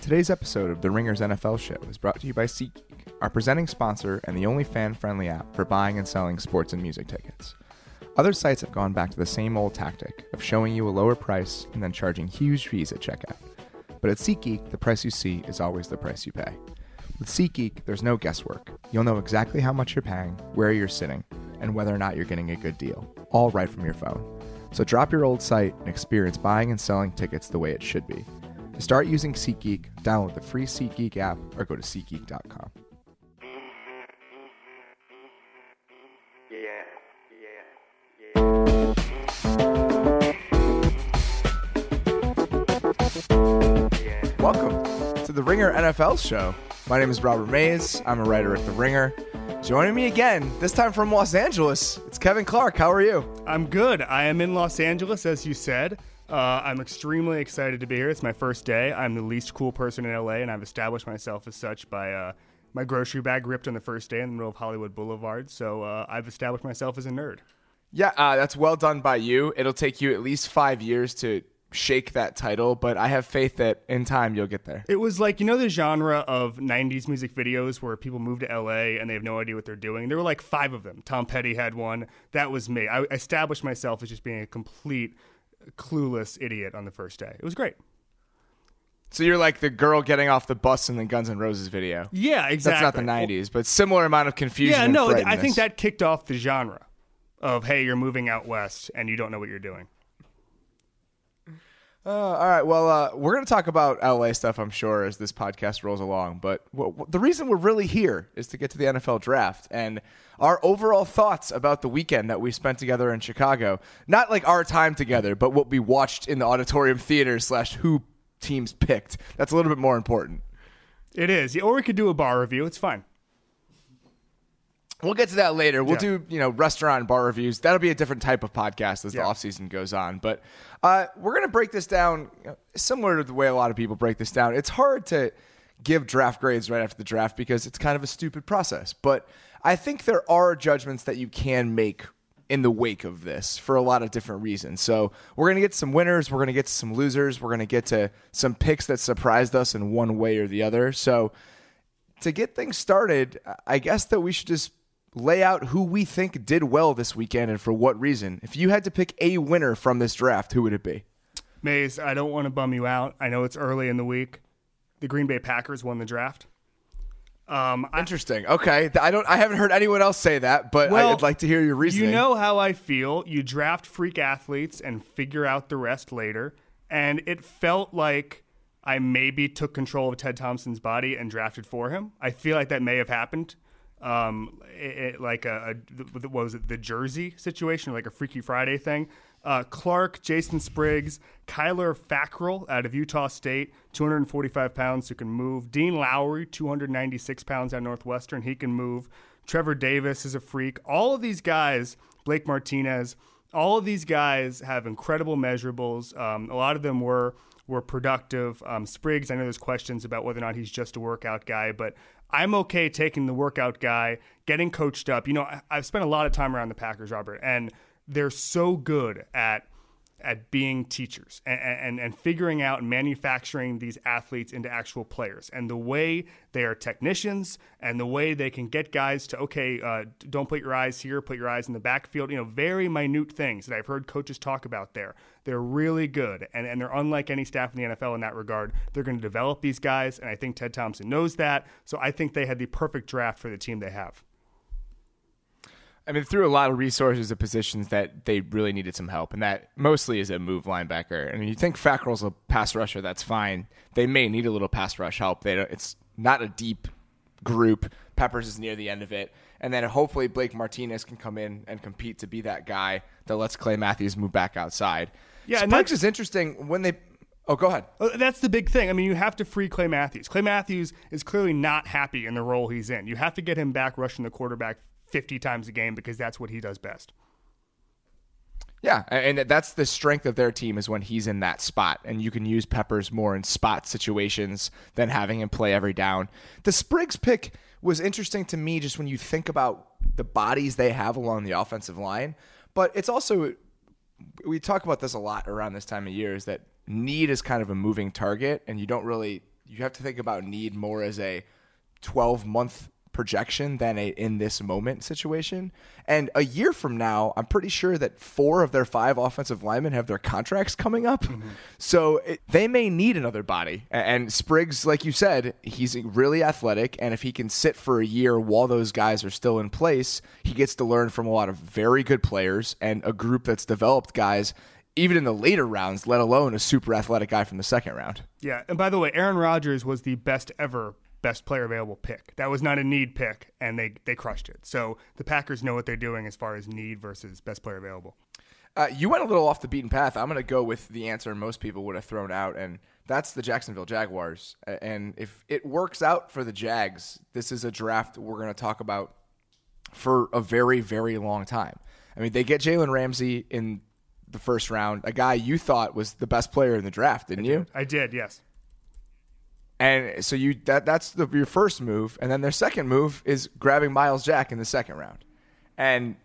Today's episode of The Ringers NFL Show is brought to you by SeatGeek, our presenting sponsor and the only fan friendly app for buying and selling sports and music tickets. Other sites have gone back to the same old tactic of showing you a lower price and then charging huge fees at checkout. But at SeatGeek, the price you see is always the price you pay. With SeatGeek, there's no guesswork. You'll know exactly how much you're paying, where you're sitting, and whether or not you're getting a good deal, all right from your phone. So drop your old site and experience buying and selling tickets the way it should be. To start using SeatGeek, download the free SeatGeek app or go to SeatGeek.com. Welcome to the Ringer NFL show. My name is Robert Mays. I'm a writer at The Ringer. Joining me again, this time from Los Angeles, it's Kevin Clark. How are you? I'm good. I am in Los Angeles, as you said. Uh, I'm extremely excited to be here. It's my first day. I'm the least cool person in LA, and I've established myself as such by uh, my grocery bag ripped on the first day in the middle of Hollywood Boulevard. So uh, I've established myself as a nerd. Yeah, uh, that's well done by you. It'll take you at least five years to shake that title, but I have faith that in time you'll get there. It was like, you know, the genre of 90s music videos where people move to LA and they have no idea what they're doing? There were like five of them. Tom Petty had one. That was me. I established myself as just being a complete clueless idiot on the first day. It was great. So you're like the girl getting off the bus in the Guns N' Roses video. Yeah, exactly. That's not the 90s, but similar amount of confusion. Yeah, no, I think that kicked off the genre of hey, you're moving out west and you don't know what you're doing. Uh, all right. Well, uh, we're going to talk about LA stuff, I'm sure, as this podcast rolls along. But w- w- the reason we're really here is to get to the NFL draft and our overall thoughts about the weekend that we spent together in Chicago. Not like our time together, but what we watched in the auditorium theater slash who teams picked. That's a little bit more important. It is. Or we could do a bar review. It's fine. We'll get to that later. We'll Yeah. do, you know, restaurant and bar reviews. That'll be a different type of podcast as the Yeah. off season goes on. But uh, we're going to break this down you know, similar to the way a lot of people break this down. It's hard to give draft grades right after the draft because it's kind of a stupid process. But I think there are judgments that you can make in the wake of this for a lot of different reasons. So we're going to get some winners, we're going to get some losers, we're going to get to some picks that surprised us in one way or the other. So to get things started, I guess that we should just lay out who we think did well this weekend and for what reason. If you had to pick a winner from this draft, who would it be? Mays, I don't want to bum you out. I know it's early in the week. The Green Bay Packers won the draft. Um, I, Interesting. Okay, I don't. I haven't heard anyone else say that, but Well, I'd like to hear your reasoning. You know how I feel. You draft freak athletes and figure out the rest later. And it felt like I maybe took control of Ted Thompson's body and drafted for him. I feel like that may have happened. Um, it, it- like a, a what was it the Jersey situation, like a Freaky Friday thing. Uh, Clark, Jason Spriggs, Kyler Fackrell out of Utah State, 245 pounds, who can move. Dean Lowry, 296 pounds out Northwestern, he can move. Trevor Davis is a freak. All of these guys, Blake Martinez, all of these guys have incredible measurables. Um, a lot of them were were productive. Um, Spriggs, I know there's questions about whether or not he's just a workout guy, but I'm okay taking the workout guy, getting coached up. You know, I, I've spent a lot of time around the Packers, Robert, and they're so good at at being teachers and, and, and figuring out manufacturing these athletes into actual players. And the way they are technicians and the way they can get guys to, okay, uh, don't put your eyes here, put your eyes in the backfield, you know, very minute things that I've heard coaches talk about there. They're really good and, and they're unlike any staff in the NFL in that regard. They're going to develop these guys, and I think Ted Thompson knows that. So I think they had the perfect draft for the team they have. I mean, threw a lot of resources at positions that they really needed some help, and that mostly is a move linebacker. I mean, you think Fackrell's a pass rusher, that's fine. They may need a little pass rush help. They don't, it's not a deep group. Peppers is near the end of it, and then hopefully Blake Martinez can come in and compete to be that guy that lets Clay Matthews move back outside. Yeah, that's- is interesting when they. Oh, go ahead. Uh, That's the big thing. I mean, you have to free Clay Matthews. Clay Matthews is clearly not happy in the role he's in. You have to get him back rushing the quarterback 50 times a game because that's what he does best. Yeah, and that's the strength of their team is when he's in that spot, and you can use Peppers more in spot situations than having him play every down. The Spriggs pick was interesting to me just when you think about the bodies they have along the offensive line, but it's also we talk about this a lot around this time of year is that need is kind of a moving target, and you don't really you have to think about need more as a 12 month projection than a in this moment situation. And a year from now, I'm pretty sure that four of their five offensive linemen have their contracts coming up. Mm-hmm. So it, they may need another body. And Spriggs, like you said, he's really athletic. And if he can sit for a year while those guys are still in place, he gets to learn from a lot of very good players and a group that's developed guys even in the later rounds, let alone a super athletic guy from the second round. Yeah, and by the way, Aaron Rodgers was the best ever best player available pick. That was not a need pick, and they they crushed it. So the Packers know what they're doing as far as need versus best player available. Uh, you went a little off the beaten path. I'm going to go with the answer most people would have thrown out, and that's the Jacksonville Jaguars. And if it works out for the Jags, this is a draft we're going to talk about for a very, very long time. I mean, they get Jalen Ramsey in the first round, a guy you thought was the best player in the draft, didn't I you? I did, yes. And so you that that's the, your first move, and then their second move is grabbing Myles Jack in the second round. And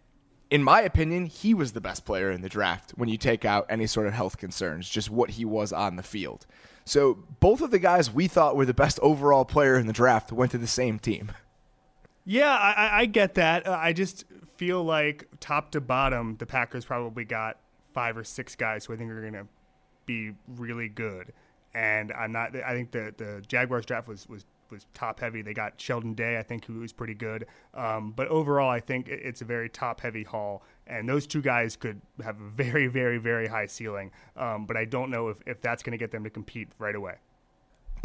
in my opinion, he was the best player in the draft when you take out any sort of health concerns, just what he was on the field. So both of the guys we thought were the best overall player in the draft went to the same team. Yeah, I, I get that. Uh, I just feel like top to bottom, the Packers probably got five or six guys who I think are going to be really good and I'm not. I think the the Jaguars draft was was was top heavy. They got Sheldon Day, I think, who was pretty good. Um, but overall, I think it's a very top heavy haul, and those two guys could have a very, very, very high ceiling. Um, but I don't know if, if that's going to get them to compete right away.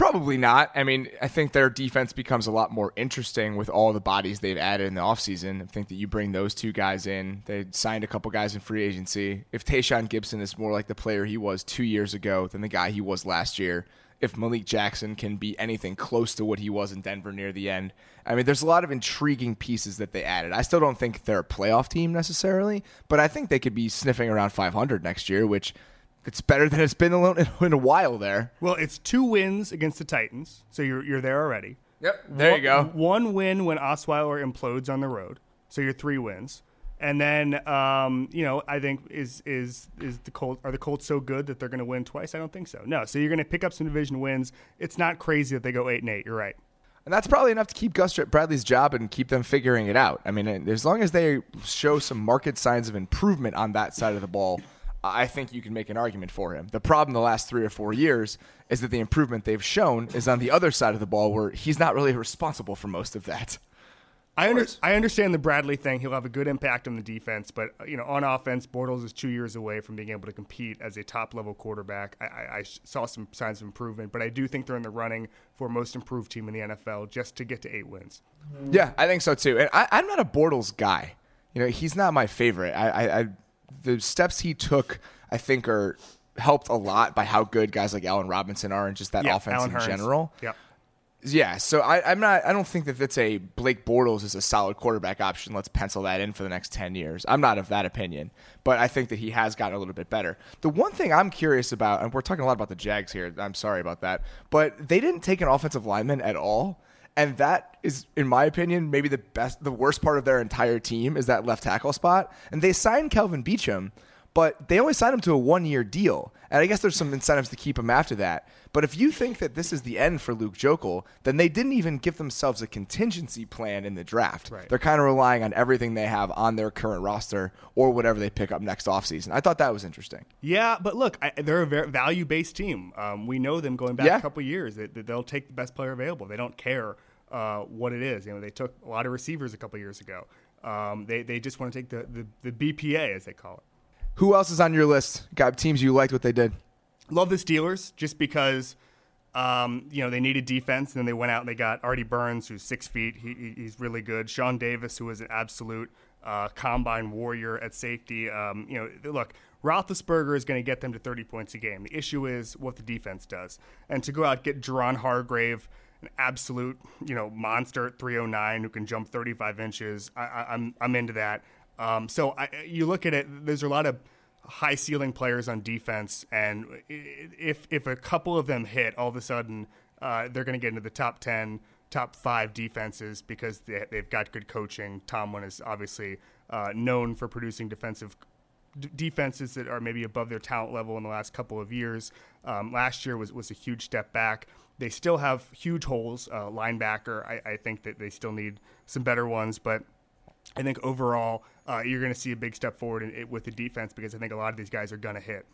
Probably not. I mean, I think their defense becomes a lot more interesting with all the bodies they've added in the offseason. I think that you bring those two guys in. They signed a couple guys in free agency. If Tashaun Gipson is more like the player he was two years ago than the guy he was last year, if Malik Jackson can be anything close to what he was in Denver near the end. I mean, there's a lot of intriguing pieces that they added. I still don't think they're a playoff team necessarily, but I think they could be sniffing around 500 next year, which – it's better than it's been in a while there. Well, it's two wins against the Titans, so you're you're there already. Yep, there one, you go. One win when Osweiler implodes on the road, so you're three wins. And then, um, you know, I think is is is the Colts are the Colts so good that they're going to win twice? I don't think so. No, so you're going to pick up some division wins. It's not crazy that they go eight and eight. You're right. And that's probably enough to keep Gus Bradley's job and keep them figuring it out. I mean, as long as they show some market signs of improvement on that side of the ball, I think you can make an argument for him. The problem the last three or four years is that the improvement they've shown is on the other side of the ball where he's not really responsible for most of that. I, under, I understand the Bradley thing. He'll have a good impact on the defense, but you know, on offense, Bortles is two years away from being able to compete as a top level quarterback. I, I, I saw some signs of improvement, but I do think they're in the running for most improved team in the NFL just to get to eight wins. Yeah, I think so too. And I, am not a Bortles guy. You know, he's not my favorite. I, I the steps he took, I think, are helped a lot by how good guys like Allen Robinson are and just that yeah, offense Allen in Hurns. general. Yep. Yeah, so I, am not. I don't think that that's a Blake Bortles is a solid quarterback option. Let's pencil that in for the next ten years. I'm not of that opinion, but I think that he has gotten a little bit better. The one thing I'm curious about, and we're talking a lot about the Jags here. I'm sorry about that, but they didn't take an offensive lineman at all. And that is, in my opinion, maybe the best, the worst part of their entire team is that left tackle spot. And they signed Kelvin Beachum, but they only signed him to a one year deal. And I guess there's some incentives to keep him after that. But if you think that this is the end for Luke Joeckel, then they didn't even give themselves a contingency plan in the draft. Right. They're kind of relying on everything they have on their current roster or whatever they pick up next offseason. I thought that was interesting. Yeah, but look, I, they're a value based team. Um, we know them going back Yeah. a couple years. They, they'll take the best player available. They don't care uh, what it is. You know, they took a lot of receivers a couple years ago. Um, they, they just want to take the, the, the BPA, as they call it. Who else is on your list? Got teams you liked what they did? Love the Steelers just because um, you know they needed defense, and then they went out and they got Artie Burns, who's six feet. He, he- he's really good. Sean Davis, who is an absolute uh, combine warrior at safety. Um, you know, look, Roethlisberger is going to get them to 30 points a game. The issue is what the defense does, and to go out get Javon Hargrave. An absolute, you know, monster at 309 who can jump 35 inches. I, I, I'm I'm into that. Um, so I, you look at it. There's a lot of high ceiling players on defense, and if if a couple of them hit, all of a sudden uh, they're going to get into the top ten, top five defenses because they, they've got good coaching. Tomlin is obviously uh, known for producing defensive defenses that are maybe above their talent level in the last couple of years. Um, last year was was a huge step back. They still have huge holes. Uh, linebacker, I, I think that they still need some better ones, but I think overall, uh, you're going to see a big step forward in, with the defense because I think a lot of these guys are going to hit.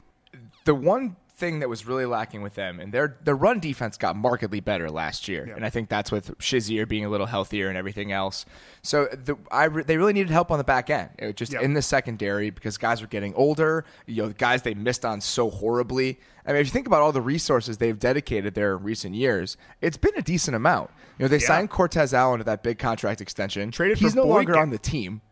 The one thing that was really lacking with them, and their their run defense got markedly better last year, yeah. and I think that's with Shazier being a little healthier and everything else. So the, I re, they really needed help on the back end, it just yeah. in the secondary because guys were getting older. You know, guys they missed on so horribly. I mean, if you think about all the resources they've dedicated there in recent years, it's been a decent amount. You know, they yeah. signed Cortez Allen to that big contract extension. Traded He's no Boykin. longer on the team.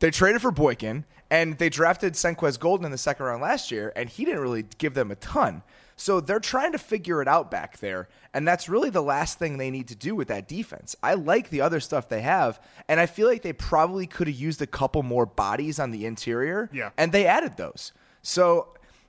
They traded for Boykin, and they drafted Senquez Golson in the second round last year, and he didn't really give them a ton. So they're trying to figure it out back there, and that's really the last thing they need to do with that defense. I like the other stuff they have, and I feel like they probably could have used a couple more bodies on the interior, yeah. and they added those. So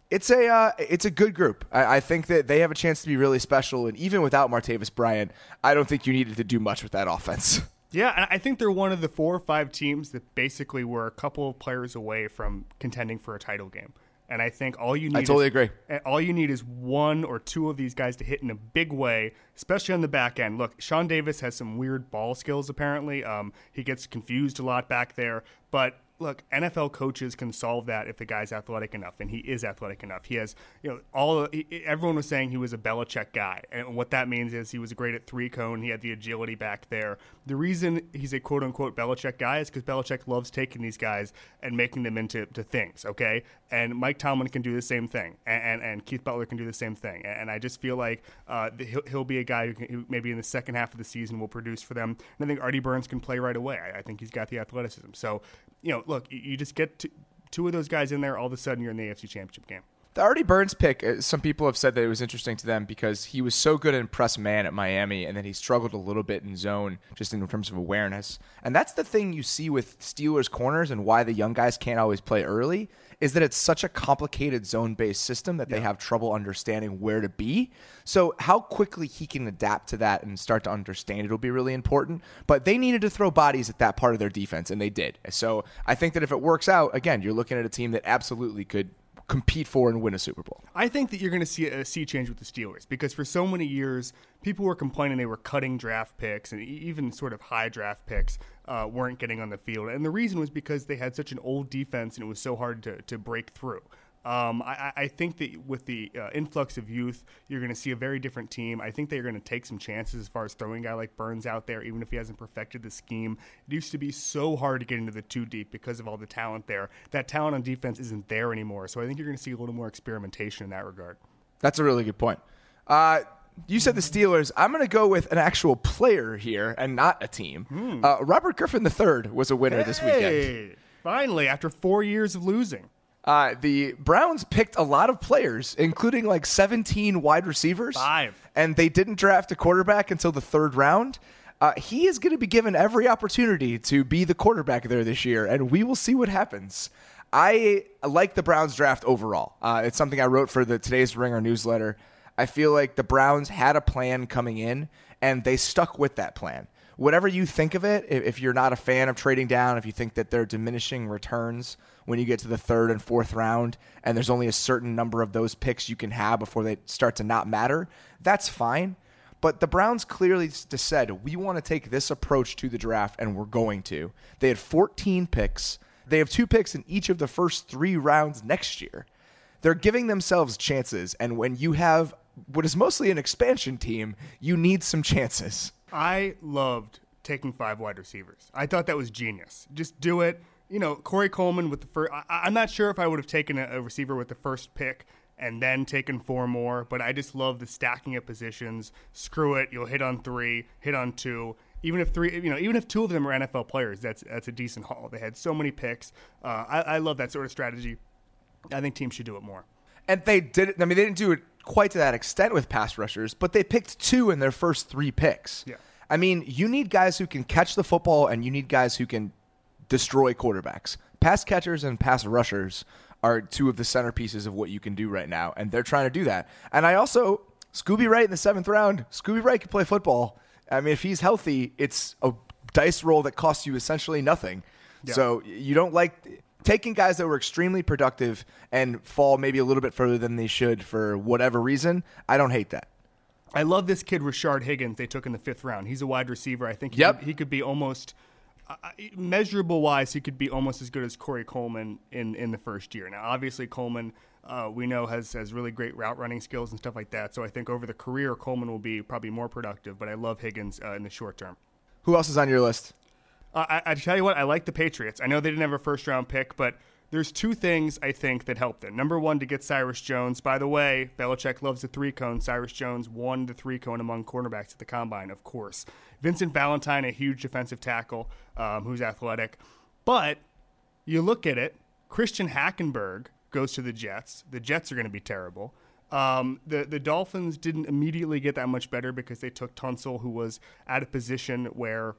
it's a uh, it's a good group. I, I, think that they have a chance to be really special, and even without Martavis Bryant, I don't think you needed to do much with that offense. Yeah, I think they're one of the four or five teams that basically were a couple of players away from contending for a title game. And I think all you need I totally is, agree. All you need is one or two of these guys to hit in a big way, especially on the back end. Look, Sean Davis has some weird ball skills apparently. Um, he gets confused a lot back there, but look, NFL coaches can solve that if the guy's athletic enough, and he is athletic enough. He has, you know, all everyone was saying he was a Belichick guy, and what that means is he was great at three cone. He had the agility back there. The reason he's a quote unquote Belichick guy is because Belichick loves taking these guys and making them into to things. Okay, and Mike Tomlin can do the same thing, and and, and Keith Butler can do the same thing, and I just feel like uh, he'll, he'll be a guy who, can, who, maybe in the second half of the season will produce for them. And I think Artie Burns can play right away. I, I think he's got the athleticism. So you know, look, you just get two of those guys in there, all of a sudden you're in the AFC Championship game. The Artie Burns pick, uh, some people have said that it was interesting to them because he was so good in press man at Miami, and then he struggled a little bit in zone just in terms of awareness. And that's the thing you see with Steelers corners and why the young guys can't always play early is that it's such a complicated zone based system that yeah. they have trouble understanding where to be. So, how quickly he can adapt to that and start to understand it will be really important. But they needed to throw bodies at that part of their defense, and they did. So, I think that if it works out, again, you're looking at a team that absolutely could compete for and win a Super Bowl. I think that you're going to see a sea change with the Steelers because for so many years, people were complaining they were cutting draft picks and even sort of high draft picks uh, weren't getting on the field. And the reason was because they had such an old defense and it was so hard to, to break through. Um, I, I, think that with the uh, influx of youth, you're going to see a very different team. I think they're going to take some chances as far as throwing a guy like Burns out there, even if he hasn't perfected the scheme. It used to be so hard to get into the two deep because of all the talent there. That talent on defense isn't there anymore. So I think you're going to see a little more experimentation in that regard. That's a really good point. Uh, you said the Steelers. I'm going to go with an actual player here and not a team. Hmm. Uh, Robert Griffin III was a winner hey, this weekend. Finally, after four years of losing. Uh, the Browns picked a lot of players, including like 17 wide receivers. Five. And they didn't draft a quarterback until the third round. Uh, he is going to be given every opportunity to be the quarterback there this year, and we will see what happens. I like the Browns draft overall. Uh, it's something I wrote for the today's Ringer newsletter. I feel like the Browns had a plan coming in, and they stuck with that plan whatever you think of it, if you're not a fan of trading down, if you think that they're diminishing returns when you get to the third and fourth round, and there's only a certain number of those picks you can have before they start to not matter, that's fine. But the Browns clearly said, we want to take this approach to the draft, and we're going to. They had 14 picks. They have two picks in each of the first three rounds next year. They're giving themselves chances, and when you have what is mostly an expansion team, you need some chances. I loved taking five wide receivers. I thought that was genius. Just do it. You know, Corey Coleman with the first. I, am not sure if I would have taken a, a, receiver with the first pick and then taken four more, but I just love the stacking of positions. Screw it. You'll hit on three, hit on two. Even if three, you know, even if two of them are NFL players, that's that's a decent haul. They had so many picks. Uh, I, I love that sort of strategy. I think teams should do it more. And they did. I mean, they didn't do it quite to that extent with pass rushers, but they picked two in their first three picks. Yeah. I mean, you need guys who can catch the football and you need guys who can destroy quarterbacks. Pass catchers and pass rushers are two of the centerpieces of what you can do right now, and they're trying to do that. And I also, Scooby Wright in the seventh round, Scooby Wright can play football. I mean, if he's healthy, it's a dice roll that costs you essentially nothing. Yeah. So you don't like taking guys that were extremely productive and fall maybe a little bit further than they should for whatever reason, I don't hate that. I love this kid, Rashard Higgins, they took in the fifth round. He's a wide receiver. I think he, Yep. could, he could be almost, uh, measurable wise, he could be almost as good as Corey Coleman in, in the first year. Now, obviously, Coleman, uh, we know, has, has really great route running skills and stuff like that. So I think over the career, Coleman will be probably more productive, but I love Higgins uh, in the short term. Who else is on your list? I, I tell you what, I like the Patriots. I know they didn't have a first round pick, but there's two things I think that helped them. Number one, to get Cyrus Jones. By the way, Belichick loves the three cone. Cyrus Jones won the three cone among cornerbacks at the combine, of course. Vincent Valentine, a huge defensive tackle um, who's athletic. But you look at it, Christian Hackenberg goes to the Jets. The Jets are going to be terrible. Um, the the Dolphins didn't immediately get that much better because they took Tunsil, who was at a position where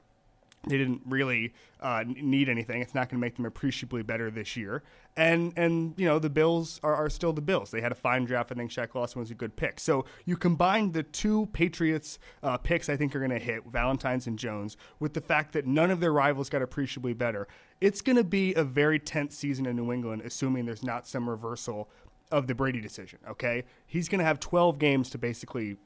they didn't really uh, need anything. It's not going to make them appreciably better this year. And and you know the Bills are, are still the Bills. They had a fine draft. I think Shaq Lawson was a good pick. So you combine the two Patriots uh, picks I think are going to hit Valentine's and Jones with the fact that none of their rivals got appreciably better. It's going to be a very tense season in New England, assuming there's not some reversal of the Brady decision. Okay, he's going to have 12 games to basically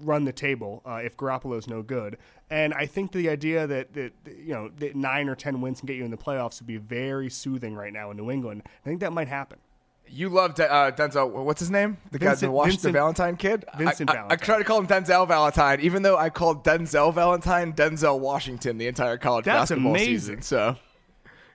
run the table uh, if Garoppolo's no good. And I think the idea that, that you know that nine or ten wins can get you in the playoffs would be very soothing right now in New England. I think that might happen. You loved uh, Denzel. What's his name? The guy, the Vincent- Washington Vincent- Valentine kid. Vincent I, I, I Valentine. tried to call him Denzel Valentine, even though I called Denzel Valentine Denzel Washington the entire college That's basketball amazing. season. So,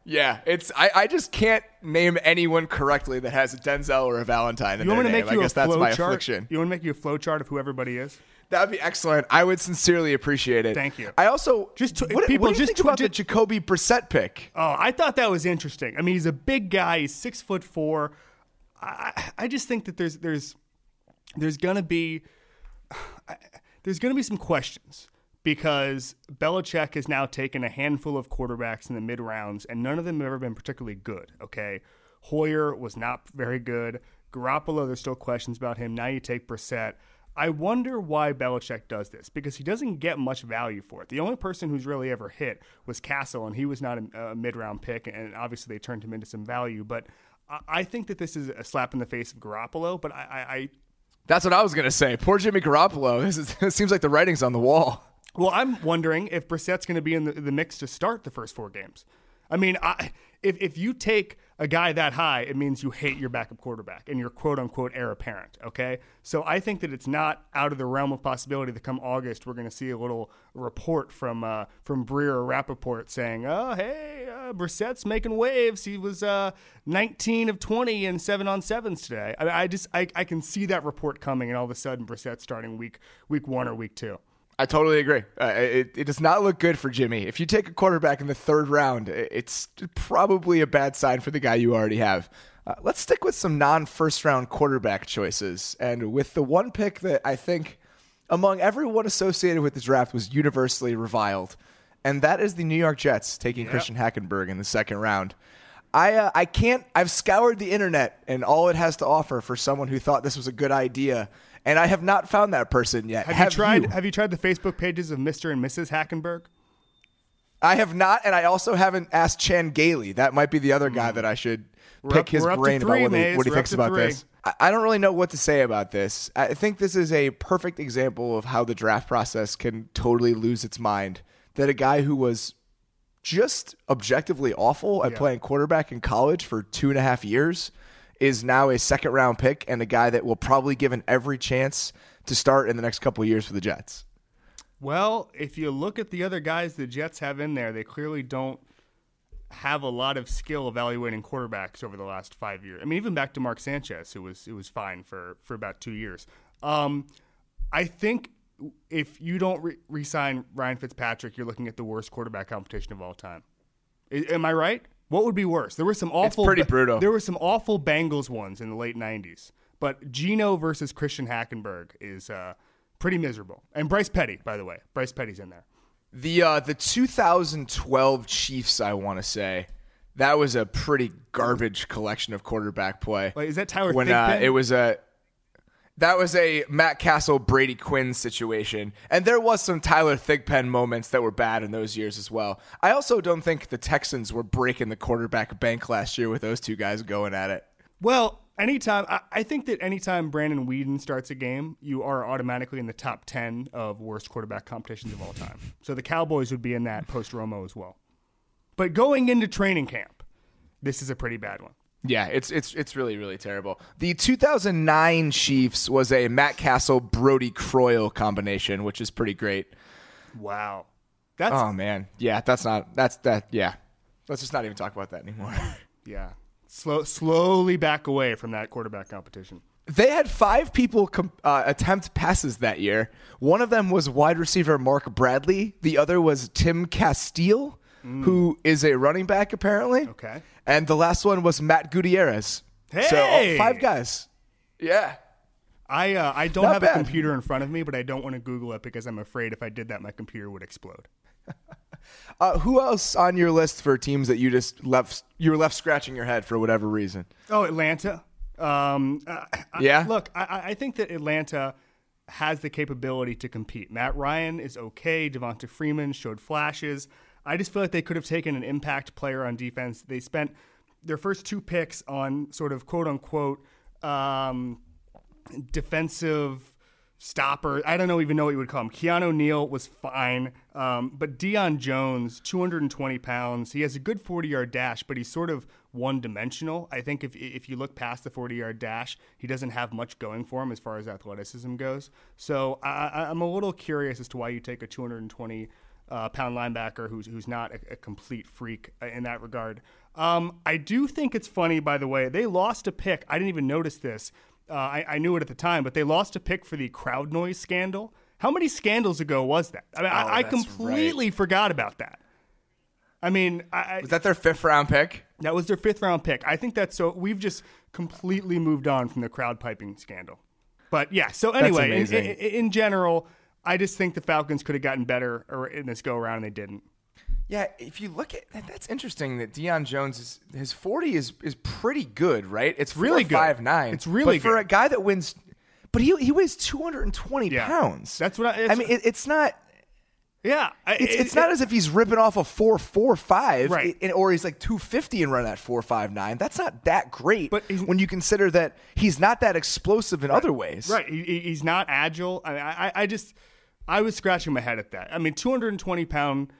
yeah, it's I, I just can't name anyone correctly that has a Denzel or a Valentine in You want their name. I guess that's my chart? affliction. You want to make you a flow chart of who everybody is? That'd be excellent. I would sincerely appreciate it. Thank you. I also Just to- what, people, what do you just think about the Jacoby Brissett pick? Oh, I thought that was interesting. I mean, he's a big guy. He's six foot four. I, I just think that there's there's there's gonna be there's gonna be some questions because Belichick has now taken a handful of quarterbacks in the mid rounds, and none of them have ever been particularly good. Okay, Hoyer was not very good. Garoppolo, there's still questions about him. Now you take Brissett. I wonder why Belichick does this because he doesn't get much value for it. The only person who's really ever hit was Cassel, and he was not a, a mid round pick, and obviously they turned him into some value. But I, I think that this is a slap in the face of Garoppolo. But I, I, I That's what I was gonna say. Poor Jimmy Garoppolo. This is, it seems like the writing's on the wall. Well, I'm wondering if Brissett's going to be in the, the mix to start the first four games. I mean, I, if if you take a guy that high, it means you hate your backup quarterback and you're quote unquote heir apparent. Okay, so I think that it's not out of the realm of possibility that come August we're going to see a little report from uh, from Breer or Rapoport saying, "Oh, hey, uh, Brissett's making waves. He was uh, 19 of 20 and seven on sevens today." I, I just I, I can see that report coming, and all of a sudden Brissett's starting week week one or week two. I totally agree. Uh, it, it does not look good for Jimmy. If you take a quarterback in the third round, it's probably a bad sign for the guy you already have. Uh, let's stick with some non first round quarterback choices. And with the one pick that I think among everyone associated with the draft was universally reviled, and that is the New York Jets taking Christian Hackenberg in the second round. I uh, I can't. I've scoured the internet and all it has to offer for someone who thought this was a good idea, and I have not found that person yet. Have, you tried? Have you tried the Facebook pages of Mr. and Mrs. Hackenberg? I have not, and I also haven't asked Chan Gailey. That might be the other guy hmm. that I should We're pick up- his we're up to brain three, about what he, Mays. what he thinks about three. this. I, I don't really know what to say about this. I think this is a perfect example of how the draft process can totally lose its mind. That a guy who was just objectively awful at Yeah. playing quarterback in college for two and a half years is now a second round pick and a guy that will probably given every chance to start in the next couple years for the Jets. Well, if you look at the other guys the Jets have in there, they clearly don't have a lot of skill evaluating quarterbacks over the last five years. I mean, even back to Mark Sanchez, who was who was fine for for about two years. Um, I think if you don't re- resign Ryan Fitzpatrick, you're looking at the worst quarterback competition of all time. I- am I right? What would be worse? There were some awful, It's pretty brutal. There were some awful Bengals ones in the late '90s, but Geno versus Christian Hackenberg is uh, pretty miserable. And Bryce Petty, by the way, Bryce Petty's in there. The uh, the 2012 Chiefs, I want to say, that was a pretty garbage collection of quarterback play. Wait, is that Tyler when uh, it was a that was a Matt Cassel Brady Quinn situation, and there was some Tyler Thigpen moments that were bad in those years as well. I also don't think the Texans were breaking the quarterback bank last year with those two guys going at it. Well, anytime I, I think that anytime Brandon Weeden starts a game, you are automatically in the top ten of worst quarterback competitions of all time. So the Cowboys would be in that post Romo as well. But going into training camp, this is a pretty bad one. Yeah, it's it's it's really really terrible. The 2009 Chiefs was a Matt Cassel Brodie Croyle combination, which is pretty great. Wow, that's Oh man, yeah, that's not that's that. Yeah, let's just not even talk about that anymore. yeah. Slow, slowly back away from that quarterback competition. They had five people com- uh, attempt passes that year. One of them was wide receiver Mark Bradley. The other was Tim Castille, who is a running back apparently. Mm. Okay. And the last one was Matt Gutierrez. So Hey! oh, five guys. Yeah. I uh, I don't Not have bad. a computer in front of me, but I don't want to Google it because I'm afraid if I did that, my computer would explode. Uh, who else on your list for teams that you just left you were left scratching your head for whatever reason? Oh, Atlanta. Um, uh, I- Yeah? look, I, I think that Atlanta has the capability to compete. Matt Ryan is okay. Devonta Freeman showed flashes. I just feel like they could have taken an impact player on defense. They spent their first two picks on sort of quote unquote um, defensive stopper. I don't know even know what you would call him. Keanu Neal was fine, um, but Deion Jones, 220 pounds. He has a good 40 yard dash, but he's sort of one dimensional. I think if if you look past the 40 yard dash, he doesn't have much going for him as far as athleticism goes. So I, I'm a little curious as to why you take a 220 uh, pound linebacker who's who's not a, a complete freak uh, in that regard. Um, I do think it's funny, by the way. They lost a pick. I didn't even notice this. Uh, I, I knew it at the time, but they lost a pick for the crowd noise scandal. How many scandals ago was that? I mean, Oh, I, I completely forgot about that. I mean, I, I, Was that their fifth round pick? that was their fifth round pick. I think that's so. We've just completely moved on from the crowd piping scandal. But yeah. So anyway, in, in, in general, I just think the Falcons could have gotten better in this go around, and they didn't. Yeah, if you look at that, that's interesting that Deion Jones is his forty is is pretty good, right? It's really good. five nine. It's really but for good. a guy that wins, but he he weighs two hundred and twenty Yeah. pounds. That's what I- I mean. It, it's not. Yeah, It's, it- it's not as if he's ripping off a four four five, Right. and- or he's like two fifty and running at four five nine. That's not that great. But when you consider that he's not that explosive in other ways, Right. He, he- he's not agile. I, mean, I, I just, I was scratching my head at that. I mean, 220 pound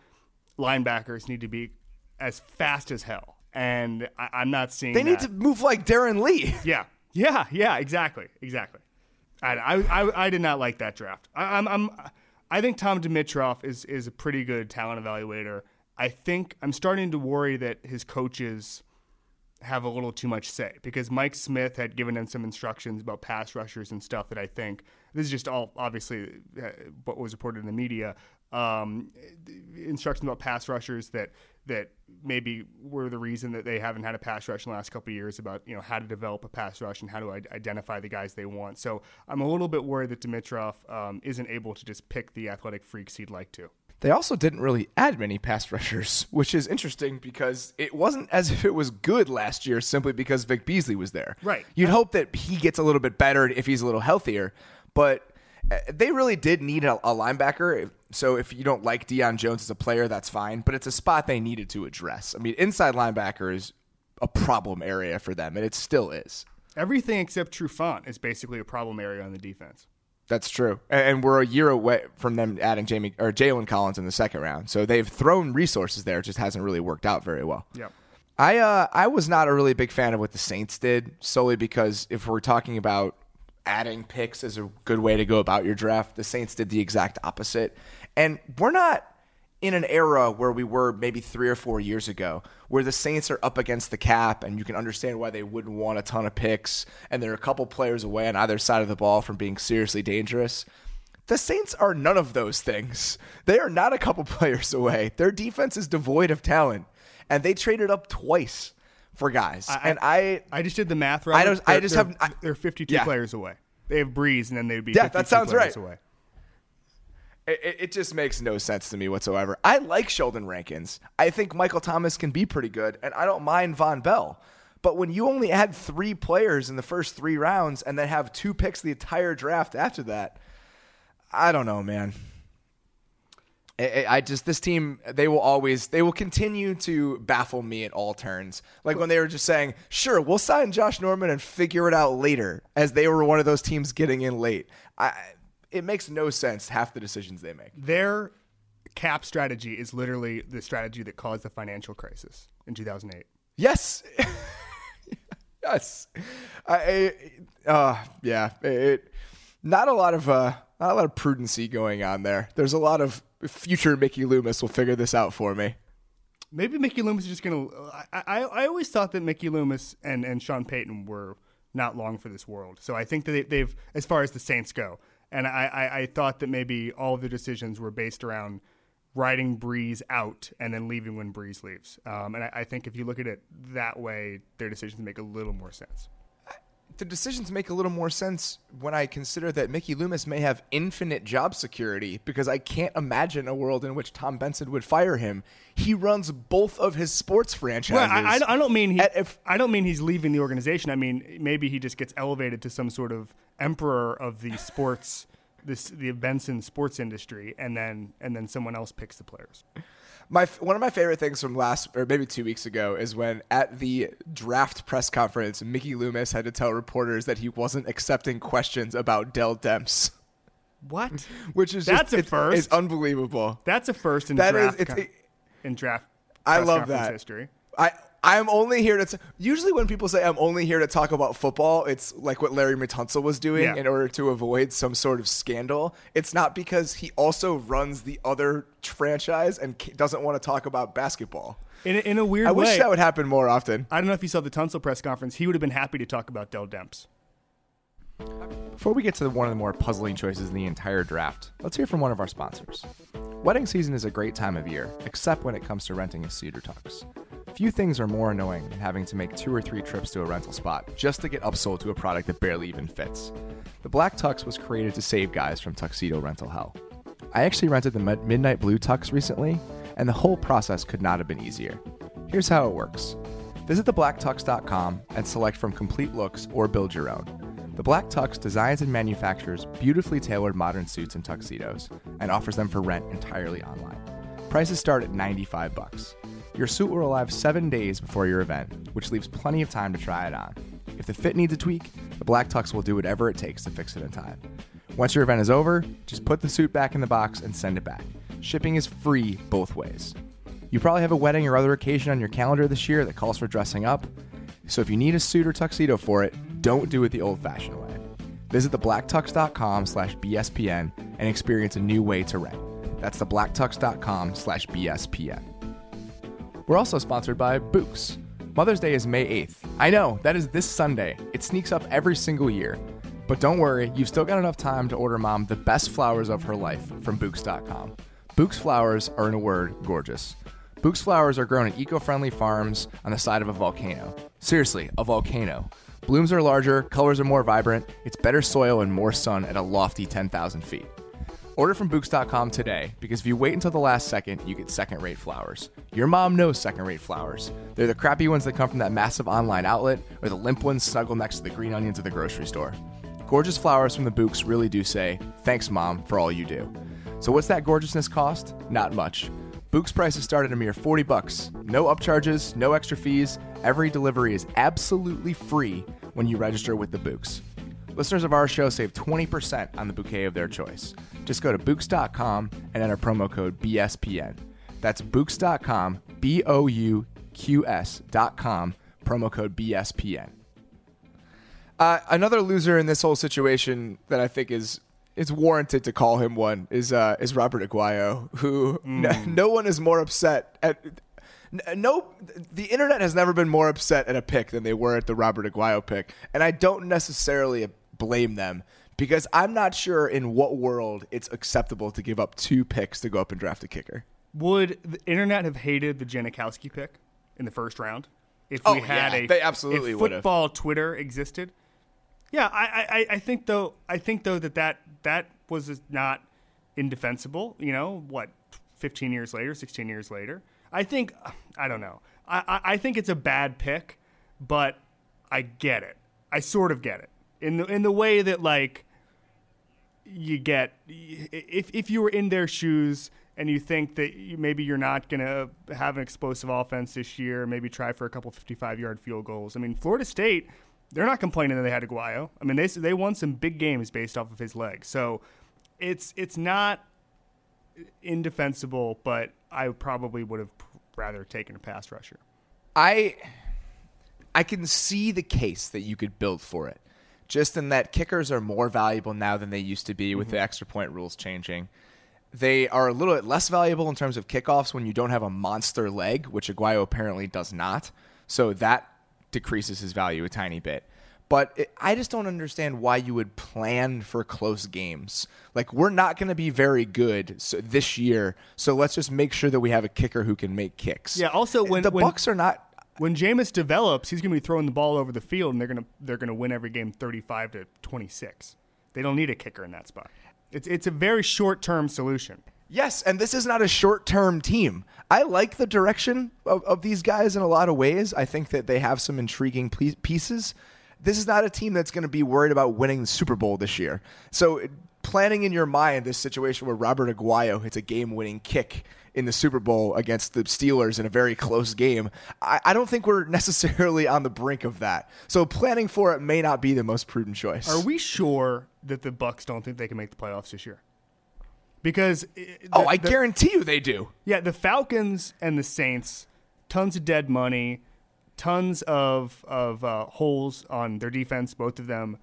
linebackers need to be as fast as hell. And I, I'm not seeing They need that. to move like Darron Lee. Yeah. Yeah. Yeah. Exactly. Exactly. I, I, I, I did not like that draft. I, I'm, I'm, I think Tom Dimitroff is, is a pretty good talent evaluator. I think I'm starting to worry that his coaches have a little too much say because Mike Smith had given him some instructions about pass rushers and stuff that I think this is just all obviously uh, what was reported in the media. Um, instructions about pass rushers that that maybe were the reason that they haven't had a pass rush in the last couple of years about you know how to develop a pass rush and how to I- identify the guys they want. So I'm a little bit worried that Dimitroff um, isn't able to just pick the athletic freaks he'd like to. They also didn't really add many pass rushers, which is interesting because it wasn't as if it was good last year simply because Vic Beasley was there. Right. You'd hope that he gets a little bit better if he's a little healthier, but uh, they really did need a, a linebacker. So if you don't like Deion Jones as a player, that's fine, but it's a spot they needed to address. I mean, inside linebacker is a problem area for them, and it still is. Everything except Trufant is basically a problem area on the defense. That's true, and and we're a year away from them adding Jamie or Jalen Collins in the second round. So they've thrown resources there; it just hasn't really worked out very well. Yep. I uh, I was not a really big fan of what the Saints did, solely because if we're talking about adding picks is a good way to go about your draft, the Saints did the exact opposite. And we're not in an era where we were maybe three or four years ago, where the Saints are up against the cap, and you can understand why they wouldn't want a ton of picks, and they're a couple players away on either side of the ball from being seriously dangerous. The Saints are none of those things. They are not a couple players away. Their defense is devoid of talent, and they traded up twice for guys. and I, I just did the math. I don't- I just have- I- they're 52 Yeah. players away. They have Brees, and then they'd be Yeah, 52 that sounds players right. away. it, it just makes no sense to me whatsoever. I like Sheldon Rankins. I think Michael Thomas can be pretty good, and I don't mind Vonn Bell. But when you only add three players in the first three rounds and then have two picks the entire draft after that, I don't know, man. I, I just this team they will always they will continue to baffle me at all turns. Like when they were just saying, "Sure, we'll sign Josh Norman and figure it out later," as they were one of those teams getting in late. I, it makes no sense half the decisions they make. Their cap strategy is literally the strategy that caused the financial crisis in 2008. Yes. yes. I, uh, yeah, it, not a lot of, uh, not a lot of prudency going on there. There's a lot of future Mickey Loomis will figure this out for me. Maybe Mickey Loomis is just going to, I, I always thought that Mickey Loomis and, and Sean Payton were not long for this world. So I think that they, have as far as the Saints go, and I, I, I thought that maybe all of the decisions were based around riding Brees out and then leaving when Brees leaves. Um, and I, I, think if you look at it that way, their decisions make a little more sense. The decisions make a little more sense when I consider that Mickey Loomis may have infinite job security because I can't imagine a world in which Tom Benson would fire him. He runs both of his sports franchises. Well, I, I, don't mean he, if, I don't mean he's leaving the organization. I mean maybe he just gets elevated to some sort of emperor of the sports this the Benson sports industry, and then and then someone else picks the players. My one of my favorite things from last or maybe two weeks ago is when at the draft press conference, Mickey Loomis had to tell reporters that he wasn't accepting questions about Dell Demps. What? Which is that's just, a it's, first. It's unbelievable. That's a first in that draft. Is, it's, in draft. I love that history. I I'm only here to. T- Usually, when people say I'm only here to talk about football, it's like what Larry Tunsil was doing Yeah. in order to avoid some sort of scandal. It's not because he also runs the other franchise and c- doesn't want to talk about basketball. In a, in a weird I way, wish that would happen more often. I don't know if you saw the Tunsil press conference. He would have been happy to talk about Dell Demps. Before we get to one of the more puzzling choices in the entire draft, let's hear from one of our sponsors. Wedding season is a great time of year, except when it comes to renting a suit or tux. Few things are more annoying than having to make two or three trips to a rental spot just to get upsold to a product that barely even fits. The Black Tux was created to save guys from tuxedo rental hell. I actually rented the Midnight Blue Tux recently, and the whole process could not have been easier. Here's how it works visit theblacktux.com and select from complete looks or build your own. The Black Tux designs and manufactures beautifully tailored modern suits and tuxedos and offers them for rent entirely online. Prices start at 95 bucks. Your suit will arrive 7 days before your event, which leaves plenty of time to try it on. If the fit needs a tweak, the Black Tux will do whatever it takes to fix it in time. Once your event is over, just put the suit back in the box and send it back. Shipping is free both ways. You probably have a wedding or other occasion on your calendar this year that calls for dressing up. So if you need a suit or tuxedo for it, don't do it the old-fashioned way. Visit theblacktux.com slash BSPN and experience a new way to rent. That's theblacktux.com slash BSPN. We're also sponsored by Bouqs. Mother's Day is May 8th. I know, that is this Sunday. It sneaks up every single year. But don't worry, you've still got enough time to order mom the best flowers of her life from Bouqs.com. Bouqs flowers are, in a word, gorgeous. Bouqs flowers are grown at eco friendly farms on the side of a volcano. Seriously, a volcano. Blooms are larger, colors are more vibrant, it's better soil and more sun at a lofty 10,000 feet. Order from Bouqs.com today because if you wait until the last second, you get second rate flowers. Your mom knows second rate flowers. They're the crappy ones that come from that massive online outlet, or the limp ones snuggled next to the green onions at the grocery store. Gorgeous flowers from the Bouqs really do say, Thanks, mom, for all you do. So, what's that gorgeousness cost? Not much. Bouqs prices start at a mere 40 bucks. No upcharges, no extra fees. Every delivery is absolutely free when you register with the Bouqs. Listeners of our show save 20% on the bouquet of their choice. Just go to Bouqs.com and enter promo code BSPN. That's Bouqs.com, B O U Q S.com, promo code BSPN. Uh, another loser in this whole situation that I think is is warranted to call him one is uh, is Roberto Aguayo, who mm. no one is more upset at. No, the internet has never been more upset at a pick than they were at the Roberto Aguayo pick, and I don't necessarily blame them because I'm not sure in what world it's acceptable to give up two picks to go up and draft a kicker. Would the internet have hated the Janikowski pick in the first round if oh, we had yeah, a they absolutely if football Twitter existed? Yeah, I, I, I think though I think though that that that was not indefensible. You know what? Fifteen years later, sixteen years later, I think I don't know. I, I think it's a bad pick, but I get it. I sort of get it in the in the way that like you get if if you were in their shoes and you think that you, maybe you're not going to have an explosive offense this year, maybe try for a couple 55 yard field goals. I mean, Florida State, they're not complaining that they had Aguayo. I mean, they they won some big games based off of his legs. So it's it's not indefensible, but I probably would have rather taken a pass rusher. I I can see the case that you could build for it. Just in that kickers are more valuable now than they used to be with the mm-hmm. extra point rules changing. They are a little bit less valuable in terms of kickoffs when you don't have a monster leg, which Aguayo apparently does not. So that decreases his value a tiny bit. But it, I just don't understand why you would plan for close games. Like we're not going to be very good so, this year, so let's just make sure that we have a kicker who can make kicks. Yeah. Also, uh, when the when, Bucs are not when Jameis develops, he's going to be throwing the ball over the field, and they're going to they're going to win every game thirty five to twenty six. They don't need a kicker in that spot. It's it's a very short term solution. Yes, and this is not a short term team. I like the direction of, of these guys in a lot of ways. I think that they have some intriguing pieces. This is not a team that's going to be worried about winning the Super Bowl this year. So, planning in your mind this situation where Roberto Aguayo hits a game winning kick in the Super Bowl against the Steelers in a very close game, I, I, don't think we're necessarily on the brink of that. So, planning for it may not be the most prudent choice. Are we sure that the Bucs don't think they can make the playoffs this year? Because the, oh, I the, guarantee you they do. Yeah, the Falcons and the Saints, tons of dead money, tons of of uh, holes on their defense, both of them.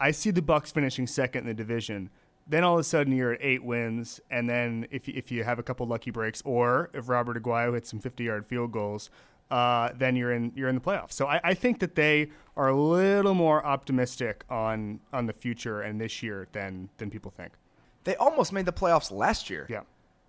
I see the Bucs finishing second in the division. Then all of a sudden you're at eight wins, and then if you, if you have a couple lucky breaks, or if Roberto Aguayo hits some 50 yard field goals, uh, then you're in you're in the playoffs. So I, I, think that they are a little more optimistic on on the future and this year than than people think. They almost made the playoffs last year. Yeah,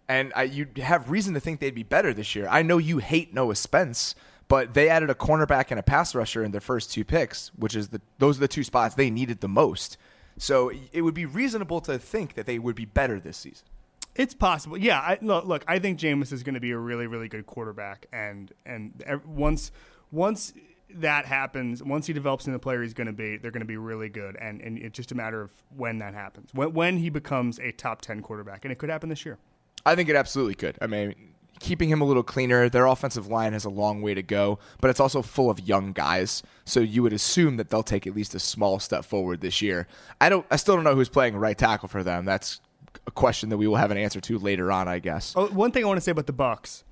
and uh, you have reason to think they'd be better this year. I know you hate Noah Spence, but they added a cornerback and a pass rusher in their first two picks, which is the those are the two spots they needed the most. So it would be reasonable to think that they would be better this season. It's possible. Yeah. I, look, look, I think Jameis is going to be a really, really good quarterback, and and once once that happens, once he develops into the player he's going to be, they're going to be really good, and and it's just a matter of when that happens, when when he becomes a top ten quarterback, and it could happen this year. I think it absolutely could. I mean, keeping him a little cleaner. Their offensive line has a long way to go, but it's also full of young guys. So you would assume that they'll take at least a small step forward this year. I don't. I still don't know who's playing right tackle for them. That's a question that we will have an answer to later on, I guess. Oh, one thing I want to say about the Bucs.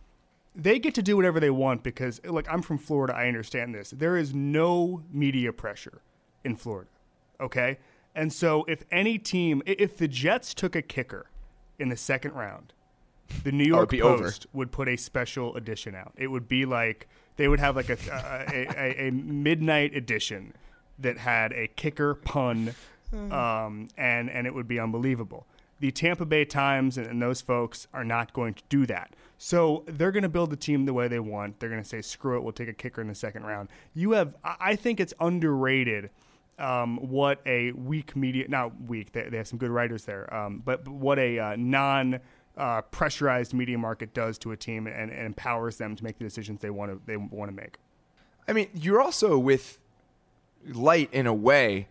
They get to do whatever they want because, like, I'm from Florida. I understand this. There is no media pressure in Florida. Okay? And so, if any team, if the Jets took a kicker in the second round, the New York Post over. would put a special edition out. It would be like they would have like a a, a, a midnight edition that had a kicker pun, um, and and it would be unbelievable. The Tampa Bay Times and, and those folks are not going to do that. So they're going to build the team the way they want. They're going to say, "Screw it, we'll take a kicker in the second round." You have, I think it's underrated. Um, what a weak media, not weak. They, they have some good writers there, um, but, but, what a uh, non uh, pressurized media market does to a team and, and empowers them to make the decisions they want to they want to make. I mean, you're also with Licht in a way.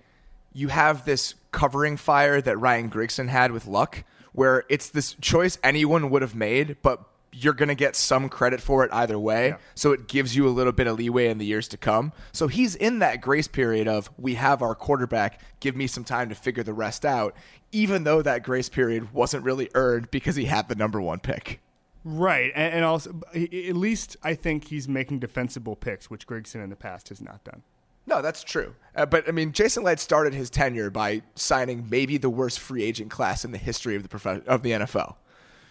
You have this covering fire that Ryan Grigson had with Luck, where it's this choice anyone would have made, but you're going to get some credit for it either way. Yeah. So it gives you a little bit of leeway in the years to come. So he's in that grace period of we have our quarterback, give me some time to figure the rest out, even though that grace period wasn't really earned because he had the number one pick. Right. And, and also, at least I think he's making defensible picks, which Grigson in the past has not done. No, that's true. Uh, but I mean, Jason Licht started his tenure by signing maybe the worst free agent class in the history of the prof- of the NFL.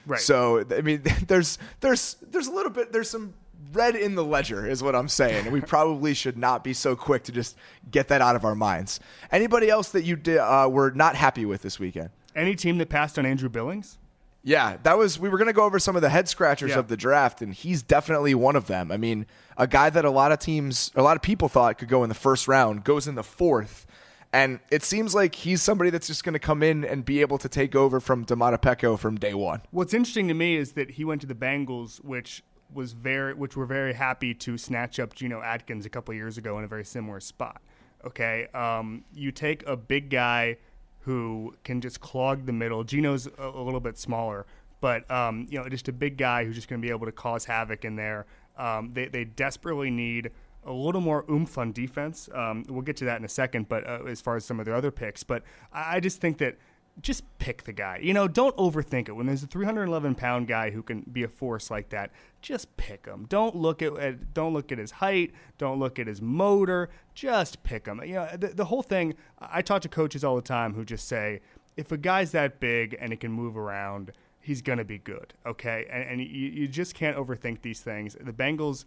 Right. So I mean, there's there's there's a little bit there's some red in the ledger is what I'm saying, and we probably should not be so quick to just get that out of our minds. Anybody else that you did, uh, were not happy with this weekend? Any team that passed on Andrew Billings? Yeah, that was. We were going to go over some of the head scratchers yeah. of the draft, and he's definitely one of them. I mean, a guy that a lot of teams, a lot of people thought could go in the first round, goes in the fourth and it seems like he's somebody that's just going to come in and be able to take over from Domata Peko from day one. What's interesting to me is that he went to the Bengals, which was very, which were very happy to snatch up Geno Atkins a couple years ago in a very similar spot. Okay, um, you take a big guy who can just clog the middle. Geno's a, a little bit smaller, but um, you know, just a big guy who's just going to be able to cause havoc in there. Um, they they desperately need a little more oomph on defense. Um, we'll get to that in a second, but uh, as far as some of their other picks, but I just think that just pick the guy. You know, don't overthink it. When there's a 311 pound guy who can be a force like that, just pick him. Don't look at, at don't look at his height. Don't look at his motor. Just pick him. You know, the, the whole thing. I talk to coaches all the time who just say, if a guy's that big and he can move around, he's gonna be good. Okay, and, and you, you just can't overthink these things. The Bengals.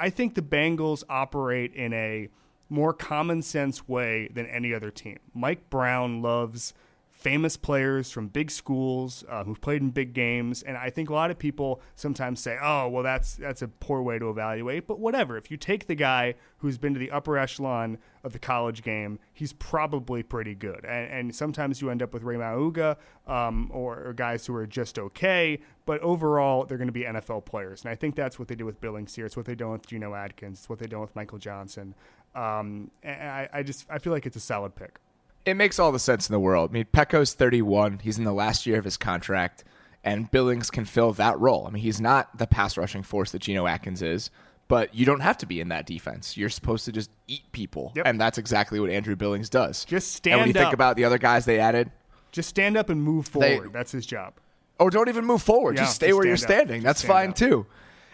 I think the Bengals operate in a more common sense way than any other team. Mike Brown loves famous players from big schools uh, who've played in big games, and I think a lot of people sometimes say, "Oh, well, that's that's a poor way to evaluate." But whatever. If you take the guy who's been to the upper echelon of the college game, he's probably pretty good. And, and sometimes you end up with Rey Maualuga um, or, or, guys who are just okay, but overall they're going to be NFL players. And I think that's what they did with Billings here. It's what they done with Geno Atkins. It's what they done with Michael Johnson. Um, and I, I just I feel like it's a solid pick it makes all the sense in the world. I mean, Peko's 31. He's in the last year of his contract, and Billings can fill that role. I mean, he's not the pass rushing force that Geno Atkins is, but you don't have to be in that defense. You're supposed to just eat people, yep. and that's exactly what Andrew Billings does. Just stand up And when you up. think about the other guys they added, just stand up and move forward. They, that's his job. Or don't even move forward. Yeah, just stay just where you're standing. That's fine up. too.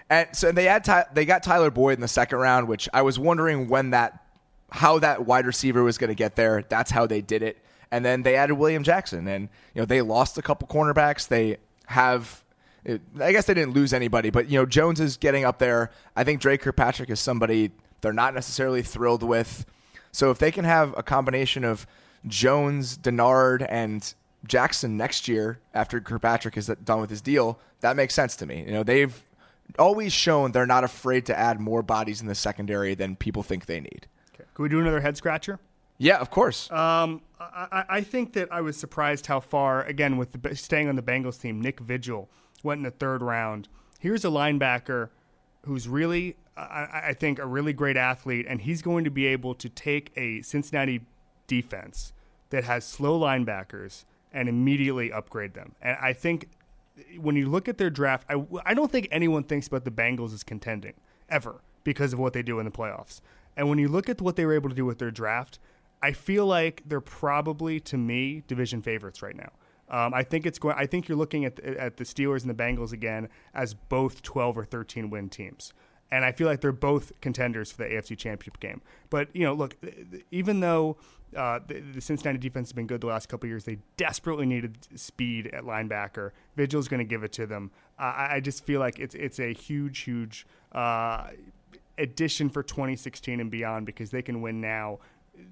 And so and they had Ty- they got Tyler Boyd in the second round, which I was wondering when that how that wide receiver was going to get there. That's how they did it. And then they added William Jackson, and you know they lost a couple cornerbacks. They have, I guess they didn't lose anybody, but you know Jones is getting up there. I think Dre Kirkpatrick is somebody they're not necessarily thrilled with. So if they can have a combination of Jones, Dennard, and Jackson next year after Kirkpatrick is done with his deal, that makes sense to me. You know they've always shown they're not afraid to add more bodies in the secondary than people think they need. Okay. Can we do another head scratcher? Yeah, of course. Um, I, I, think that I was surprised how far, again, with the, staying on the Bengals team, Nick Vigil went in the third round. Here's a linebacker who's really, I, I think, a really great athlete, and he's going to be able to take a Cincinnati defense that has slow linebackers and immediately upgrade them. And I think when you look at their draft, I, I don't think anyone thinks about the Bengals as contending ever because of what they do in the playoffs. And when you look at what they were able to do with their draft, I feel like they're probably to me division favorites right now. Um, I think it's going. I think you're looking at the, at the Steelers and the Bengals again as both 12 or 13 win teams, and I feel like they're both contenders for the AFC Championship game. But you know, look, even though uh, the, the, Cincinnati defense has been good the last couple years, they desperately needed speed at linebacker. Vigil's going to give it to them. Uh, I, I, just feel like it's it's a huge, huge. Uh, addition for 2016 and beyond because they can win now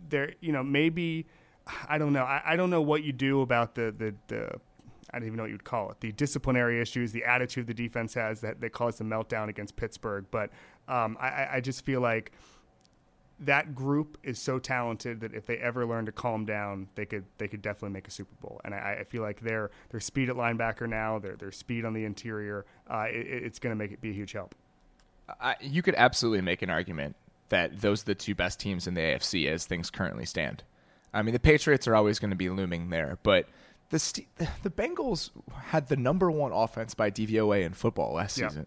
there, you know, maybe I don't know. I, I don't know what you do about the the the. I don't even know what you'd call it. The disciplinary issues, the attitude the defense has that, that caused the meltdown against Pittsburgh. But um, I, I just feel like that group is so talented that if they ever learn to calm down, they could they could definitely make a Super Bowl. And I, I feel like their their speed at linebacker now, their their speed on the interior, uh, it, it's going to make it be a huge help. I, you could absolutely make an argument that those are the two best teams in the AFC as things currently stand. I mean, the Patriots are always going to be looming there, but the St- the Bengals had the number one offense by DVOA in football last yeah. season.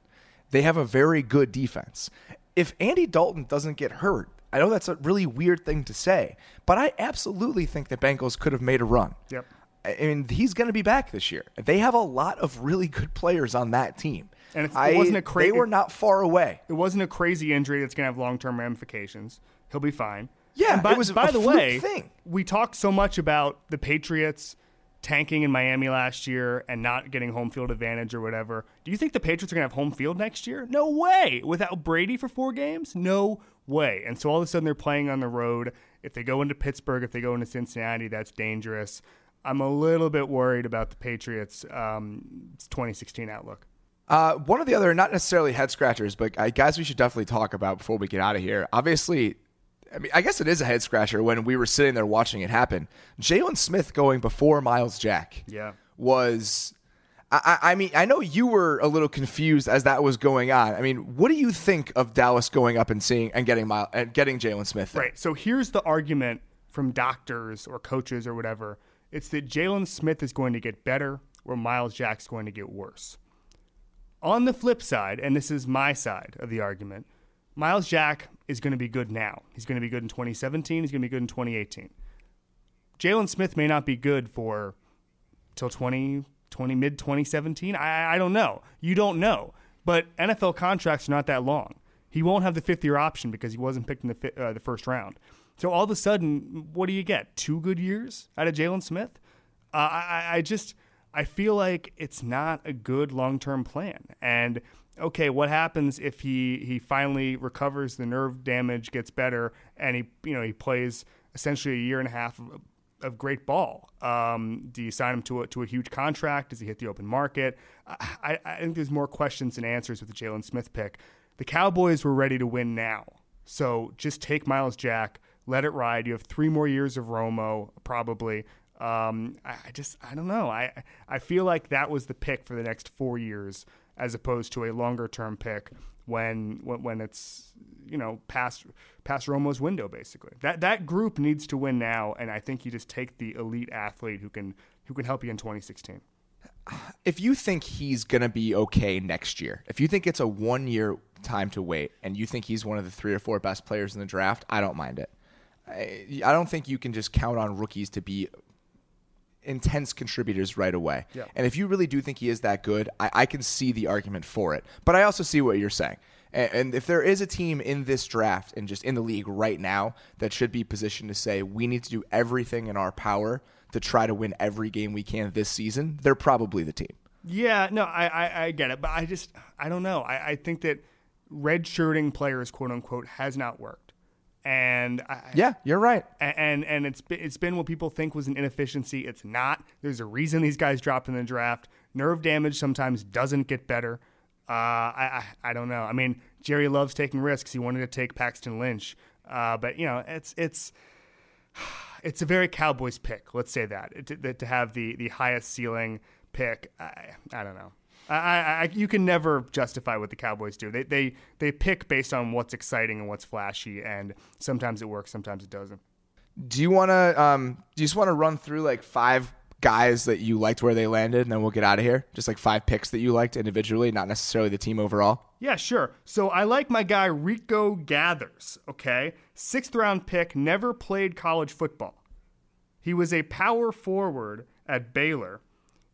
They have a very good defense. If Andy Dalton doesn't get hurt, I know that's a really weird thing to say, but I absolutely think the Bengals could have made a run. Yep. I mean, he's going to be back this year. They have a lot of really good players on that team. And it wasn't a crazy. They were not far away. It wasn't a crazy injury that's going to have long term ramifications. He'll be fine. Yeah, and by, it was by the way, thing. we talked so much about the Patriots tanking in Miami last year and not getting home field advantage or whatever. Do you think the Patriots are going to have home field next year? No way. Without Brady for four games? No way. And so all of a sudden they're playing on the road. If they go into Pittsburgh, if they go into Cincinnati, that's dangerous. I'm a little bit worried about the Patriots' um, 2016 outlook. Uh, one of the other, not necessarily head scratchers, but uh, guys we should definitely talk about before we get out of here. Obviously, I mean, I guess it is a head scratcher when we were sitting there watching it happen. Jaylon Smith going before Myles Jack yeah. was. I, I, mean, I know you were a little confused as that was going on. I mean, what do you think of Dallas going up and seeing and getting Myles, and getting Jaylon Smith? Right. So here's the argument from doctors or coaches or whatever. It's that Jaylon Smith is going to get better where Myles Jack's going to get worse. On the flip side, and this is my side of the argument, Myles Jack is going to be good now. He's going to be good in 2017. He's going to be good in 2018. Jaylon Smith may not be good for till 20, 20 mid 2017. I, I don't know. You don't know. But NFL contracts are not that long. He won't have the fifth year option because he wasn't picked in the, uh, the first round. So all of a sudden, what do you get? Two good years out of Jaylon Smith? Uh, I, I just I feel like it's not a good long term plan. And okay, what happens if he he finally recovers the nerve damage, gets better, and he you know he plays essentially a year and a half of, of great ball. Um, do you sign him to a, to a huge contract? Does he hit the open market? I, I think there's more questions than answers with the Jaylon Smith pick. The Cowboys were ready to win now, so just take Myles Jack, let it ride. You have three more years of Romo, probably. Um, I, I just I don't know. I I feel like that was the pick for the next four years, as opposed to a longer term pick when when, it's you know past past Romo's window basically. That that group needs to win now, and I think you just take the elite athlete who can who can help you in 2016. If you think he's gonna be okay next year, if you think it's a one year time to wait, and you think he's one of the three or four best players in the draft, I don't mind it. I, I don't think you can just count on rookies to be intense contributors right away. Yeah. And if you really do think he is that good, I, I, can see the argument for it. But I also see what you're saying. And, and, if there is a team in this draft and just in the league right now that should be positioned to say we need to do everything in our power to try to win every game we can this season, they're probably the team. Yeah, no, I, I, I get it, but I just I don't know. I, I think that redshirting players, quote unquote, has not worked and I, yeah, you're right. And and it's been, it's been what people think was an inefficiency. It's not. There's a reason these guys dropped in the draft. Nerve damage sometimes doesn't get better. Uh, I, I, I don't know. I mean, Jerry loves taking risks. He wanted to take Paxton Lynch, uh, but you know, it's it's it's a very Cowboys pick. Let's say that to, to have the the highest ceiling pick. I, I don't know. I, I, you can never justify what the Cowboys do. They, they, they pick based on what's exciting and what's flashy, and sometimes it works, sometimes it doesn't. Do you want to? Um, do you just want to run through like five guys that you liked where they landed, and then we'll get out of here? Just like five picks that you liked individually, not necessarily the team overall. Yeah, sure. So I like my guy Rico Gathers. Okay, sixth round pick, never played college football. He was a power forward at Baylor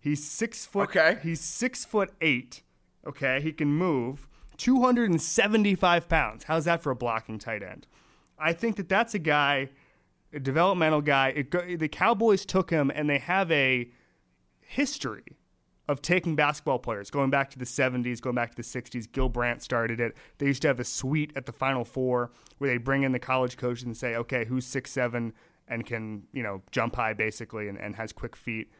He's six foot. Okay. He's six foot eight. Okay. He can move. 275 pounds. How's that for a blocking tight end? I think that that's a guy, a developmental guy. It, the Cowboys took him, and they have a history of taking basketball players going back to the 70s, going back to the 60s. Gil Brandt started it. They used to have a suite at the Final Four where they bring in the college coach and say, okay, who's six seven and can you know jump high basically and, and has quick feet.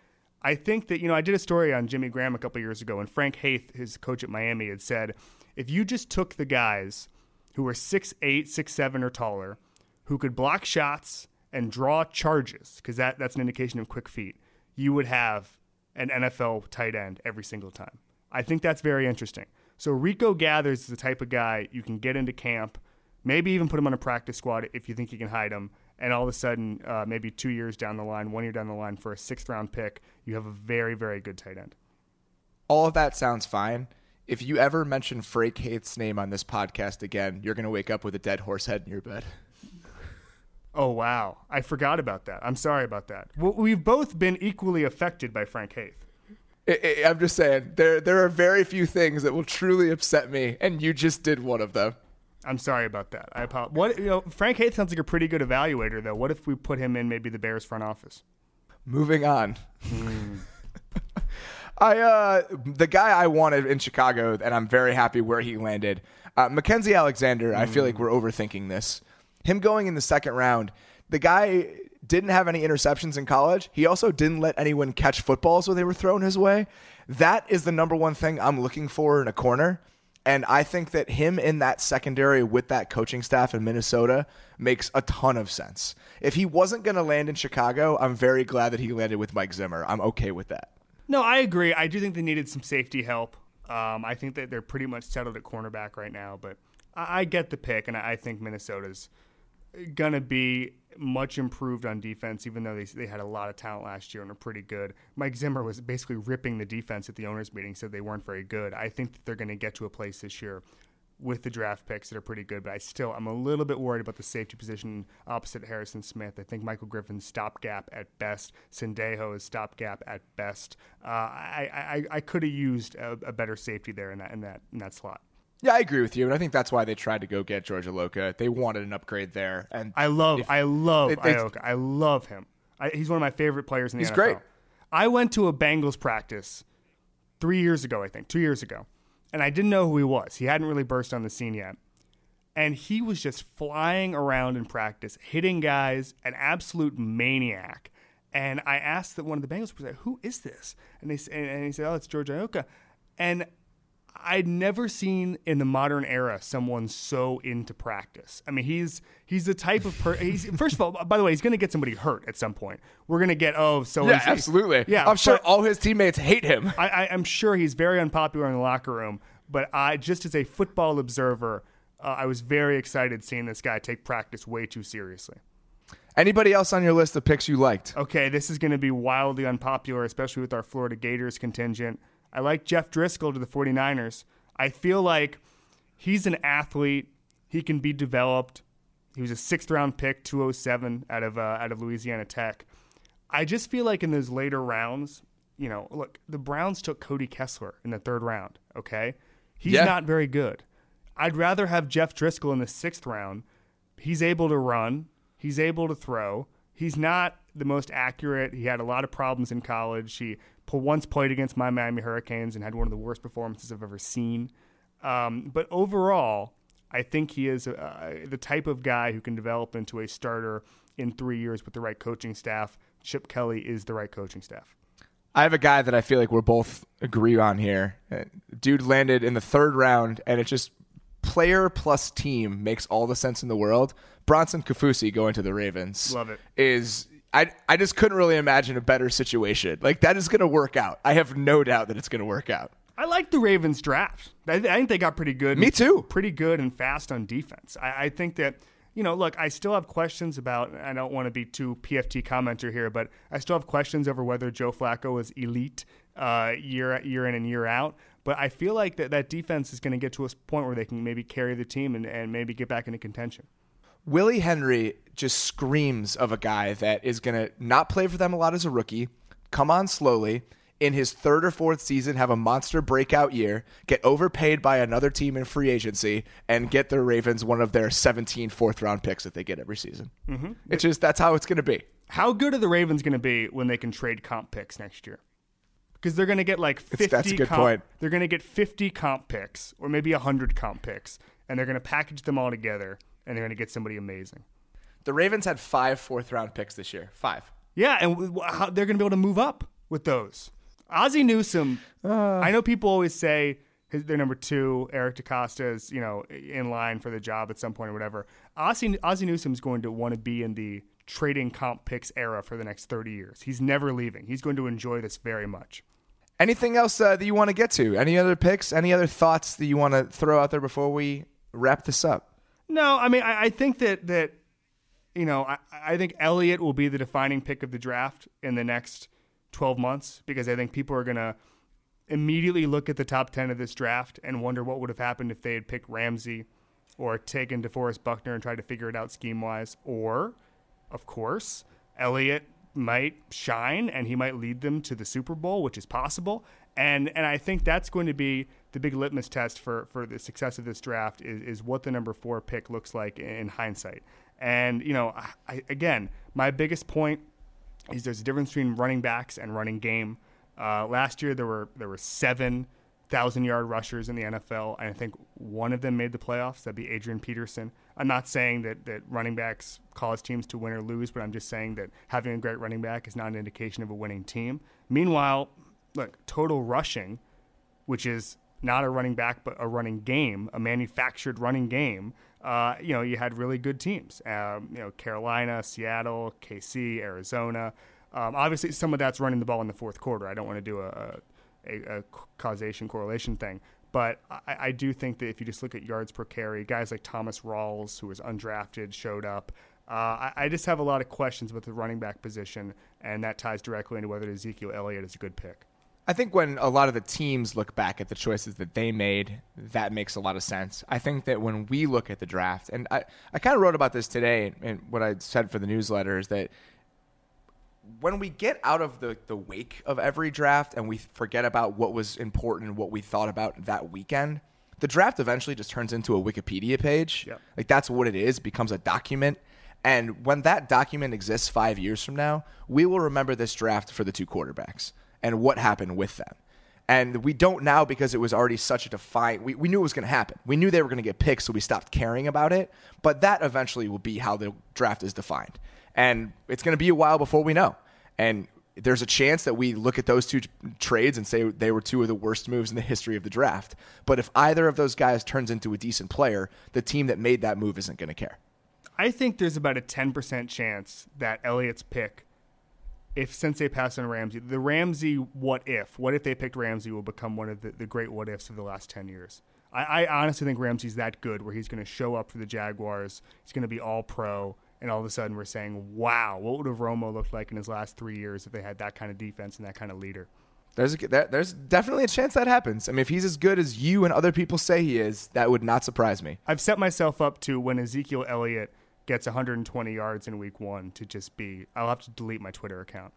I think that, you know, I did a story on Jimmy Graham a couple years ago, and Frank Haith, his coach at Miami, had said if you just took the guys who were six eight, six seven, or taller, who could block shots and draw charges, because that, that's an indication of quick feet, you would have an NFL tight end every single time. I think that's very interesting. So Rico Gathers is the type of guy you can get into camp, maybe even put him on a practice squad if you think you can hide him, and all of a sudden, uh, maybe two years down the line, one year down the line, for a sixth round pick, you have a very, very good tight end. All of that sounds fine. If you ever mention Frank Haith's name on this podcast again, you're going to wake up with a dead horse head in your bed. Oh wow, I forgot about that. I'm sorry about that. We've both been equally affected by Frank Haith. I'm just saying there there are very few things that will truly upset me, and you just did one of them. I'm sorry about that. I apologize. What you know, Frank Haith sounds like a pretty good evaluator, though. What if we put him in maybe the Bears front office? Moving on. Mm. I uh, the guy I wanted in Chicago, and I'm very happy where he landed. Uh, Mackensie Alexander. Mm. I feel like hmm. we're overthinking this. Him going in the second round. The guy didn't have any interceptions in college. He also didn't let anyone catch footballs when they were thrown his way. That is the number one thing I'm looking for in a corner. And I think that him in that secondary with that coaching staff in Minnesota makes a ton of sense. If he wasn't going to land in Chicago, I'm very glad that he landed with Mike Zimmer. I'm okay with that. No, I agree. I do think they needed some safety help. Um, I think that they're pretty much settled at cornerback right now, but I, I get the pick, and I think Minnesota's gonna be much improved on defense, even though they, they had a lot of talent last year and are pretty good. Mike Zimmer was basically ripping the defense at the owners' meeting, said they weren't very good. I think that they're going to get to a place this year with the draft picks that are pretty good, but I still I'm a little bit worried about the safety position opposite Harrison Smith. I think Michael Griffin's stopgap at best. Sendejo is stopgap at best. Uh, I, I I could have used a, a better safety there in that in that in that slot. Yeah, I agree with you, and I think that's why they tried to go get George Iloka. They wanted an upgrade there, and I love, if- I love they- Iloka. I love him. I, he's one of my favorite players in the He's NFL. great. I went to a Bengals practice three years ago, I think, two years ago, and I didn't know who he was. He hadn't really burst on the scene yet, and he was just flying around in practice, hitting guys, an absolute maniac. And I asked that one of the Bengals "Who is this?" And they and and he said, "Oh, it's George Iloka." And I'd never seen in the modern era someone so into practice. I mean, he's he's the type of per- he's first of all, by the way, he's going to get somebody hurt at some point. We're going to get oh, so yeah, absolutely. yeah. I'm sure all his teammates hate him. I, I, I'm sure he's very unpopular in the locker room. But I just as a football observer, uh, I was very excited seeing this guy take practice way too seriously. Anybody else on your list of picks you liked? Okay, this is going to be wildly unpopular, especially with our Florida Gators contingent. I like Jeff Driskel to the 49ers. I feel like he's an athlete. He can be developed. He was a sixth round pick, 207 out of uh, out of Louisiana Tech. I just feel like in those later rounds, you know, look, the Browns took Cody Kessler in the third round. Okay, he's Yeah. not very good. I'd rather have Jeff Driskel in the sixth round. He's able to run. He's able to throw. He's not the most accurate. He had a lot of problems in college. He once played against my Miami Hurricanes and had one of the worst performances I've ever seen. Um, but overall, I think he is uh, the type of guy who can develop into a starter in three years with the right coaching staff. Chip Kelly is the right coaching staff. I have a guy that I feel like we're both agree on here. Uh, Dude landed in the third round, and it just player plus team makes all the sense in the world. Bronson Kaufusi going to the Ravens. Love it. Is I I just couldn't really imagine a better situation. Like that is going to work out. I have no doubt that it's going to work out. I like the Ravens draft. I, I think they got pretty good. Me too. Pretty good and fast on defense. I, I think that you know, look, I still have questions about. I don't want to be too PFT commenter here, but I still have questions over whether Joe Flacco is elite uh, year year in and year out. But I feel like that that defense is going to get to a point where they can maybe carry the team and, and maybe get back into contention. Willie Henry just screams of a guy that is going to not play for them a lot as a rookie, come on slowly, in his third or fourth season have a monster breakout year, get overpaid by another team in free agency, and get the Ravens one of their 17 fourth round picks that they get every season. Mm-hmm. It's just that's how it's going to be. How good are the Ravens going to be when they can trade comp picks next year? Because they're going to get like 50 that's a good comp, point. They're going to get 50 comp picks or maybe 100 comp picks, and they're going to package them all together, and they're going to get somebody amazing. The Ravens had five fourth round picks this year. Five. Yeah, and w- w- how, they're going to be able to move up with those. Ozzie Newsome, I know people always say his, they're number two. Eric DeCosta is, you know, in line for the job at some point or whatever. Ozzie, Ozzie Newsome's going to want to be in the trading comp picks era for the next 30 years. He's never leaving. He's going to enjoy this very much. Anything else uh, that you want to get to? Any other picks? Any other thoughts that you want to throw out there before we wrap this up? No, I mean, I, I think that that you know, I, I think Elliott will be the defining pick of the draft in the next twelve months because I think people are gonna immediately look at the top ten of this draft and wonder what would have happened if they had picked Ramsey or taken DeForest Buckner and tried to figure it out scheme wise, or of course, Elliott might shine and he might lead them to the Super Bowl, which is possible. And and I think that's going to be the big litmus test for, for the success of this draft is, is what the number four pick looks like in hindsight. And you know, I, again, my biggest point is there's a difference between running backs and running game. Uh, last year there were there were seven thousand yard rushers in the NFL, and I think one of them made the playoffs. That'd be Adrian Peterson. I'm not saying that that running backs cause teams to win or lose, but I'm just saying that having a great running back is not an indication of a winning team. Meanwhile, look, total rushing, which is not a running back but a running game, a manufactured running game. Uh, you know, you had really good teams. Um, you know, Carolina, Seattle, KC, Arizona. Um, obviously, some of that's running the ball in the fourth quarter. I don't want to do a, a, a causation correlation thing. But I, I, do think that if you just look at yards per carry, guys like Thomas Rawls, who was undrafted, showed up. Uh, I, I, just have a lot of questions with the running back position, and that ties directly into whether Ezekiel Elliott is a good pick. I think when a lot of the teams look back at the choices that they made, that makes a lot of sense. I think that when we look at the draft, and I, I kind of wrote about this today, and what I said for the newsletter is that when we get out of the, the wake of every draft and we forget about what was important and what we thought about that weekend, the draft eventually just turns into a Wikipedia page. Yep. Like that's what it is, becomes a document. And when that document exists five years from now, we will remember this draft for the two quarterbacks and what happened with them. And we don't now because it was already such a defined. We, we knew it was going to happen. We knew they were going to get picked, so we stopped caring about it. But that eventually will be how the draft is defined and it's going to be a while before we know. And there's a chance that we look at those two trades and say they were two of the worst moves in the history of the draft. But if either of those guys turns into a decent player, the team that made that move isn't going to care. I think there's about a 10% chance that Elliott's pick, if since they pass on Ramsey, the Ramsey what if, what if they picked Ramsey will become one of the, the great what ifs of the last 10 years. I, I honestly think Ramsey's that good where he's going to show up for the Jaguars. He's going to be all pro and all of a sudden we're saying, wow, what would have Romo looked like in his last three years if they had that kind of defense and that kind of leader? There's a, there's definitely a chance that happens. I mean, if he's as good as you and other people say he is, that would not surprise me. I've set myself up to when Ezekiel Elliott gets 120 yards in week one to just be, I'll have to delete my Twitter account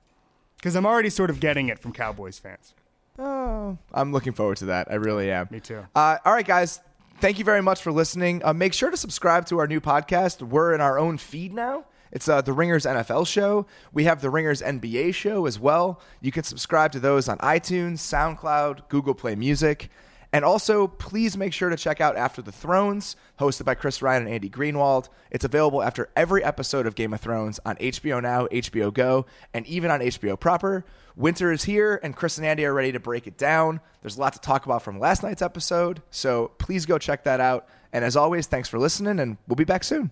because I'm already sort of getting it from Cowboys fans. Oh, I'm looking forward to that. I really am. Me too. Uh, all right, guys thank you very much for listening. Uh, make sure to subscribe to our new podcast. We're in our own feed now. It's uh, the Ringers NFL show. We have the Ringers NBA show as well. You can subscribe to those on iTunes, SoundCloud, Google Play Music. And also, please make sure to check out After the Thrones, hosted by Chris Ryan and Andy Greenwald. It's available after every episode of Game of Thrones on HBO Now, HBO Go, and even on HBO proper. Winter is here, and Chris and Andy are ready to break it down. There's a lot to talk about from last night's episode, so please go check that out. And as always, thanks for listening, and we'll be back soon.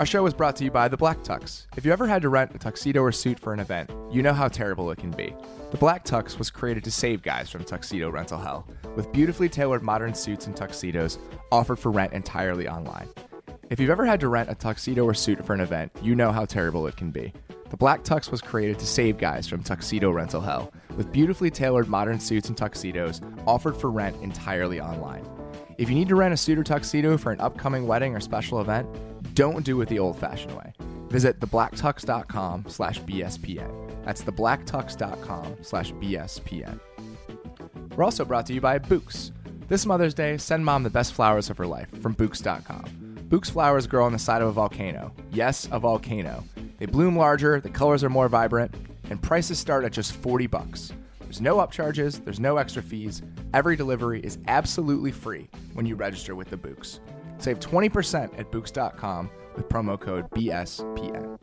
Our show is brought to you by The Black Tux. If you ever had to rent a tuxedo or suit for an event, you know how terrible it can be. The Black Tux was created to save guys from tuxedo rental hell, with beautifully tailored modern suits and tuxedos offered for rent entirely online. If you've ever had to rent a tuxedo or suit for an event, you know how terrible it can be. The Black Tux was created to save guys from tuxedo rental hell, with beautifully tailored modern suits and tuxedos offered for rent entirely online. If you need to rent a suit or tuxedo for an upcoming wedding or special event, don't do it the old-fashioned way. Visit theblacktux.com slash BSPN. That's theblacktux.com slash BSPN. We're also brought to you by Bouqs. This Mother's Day, send mom the best flowers of her life from Bouqs.com. Bouqs flowers grow on the side of a volcano. Yes, a volcano. They bloom larger, the colors are more vibrant, and prices start at just 40 bucks. There's no upcharges, there's no extra fees. Every delivery is absolutely free when you register with the Bouqs. Save 20% at Bouqs.com with promo code BSPN.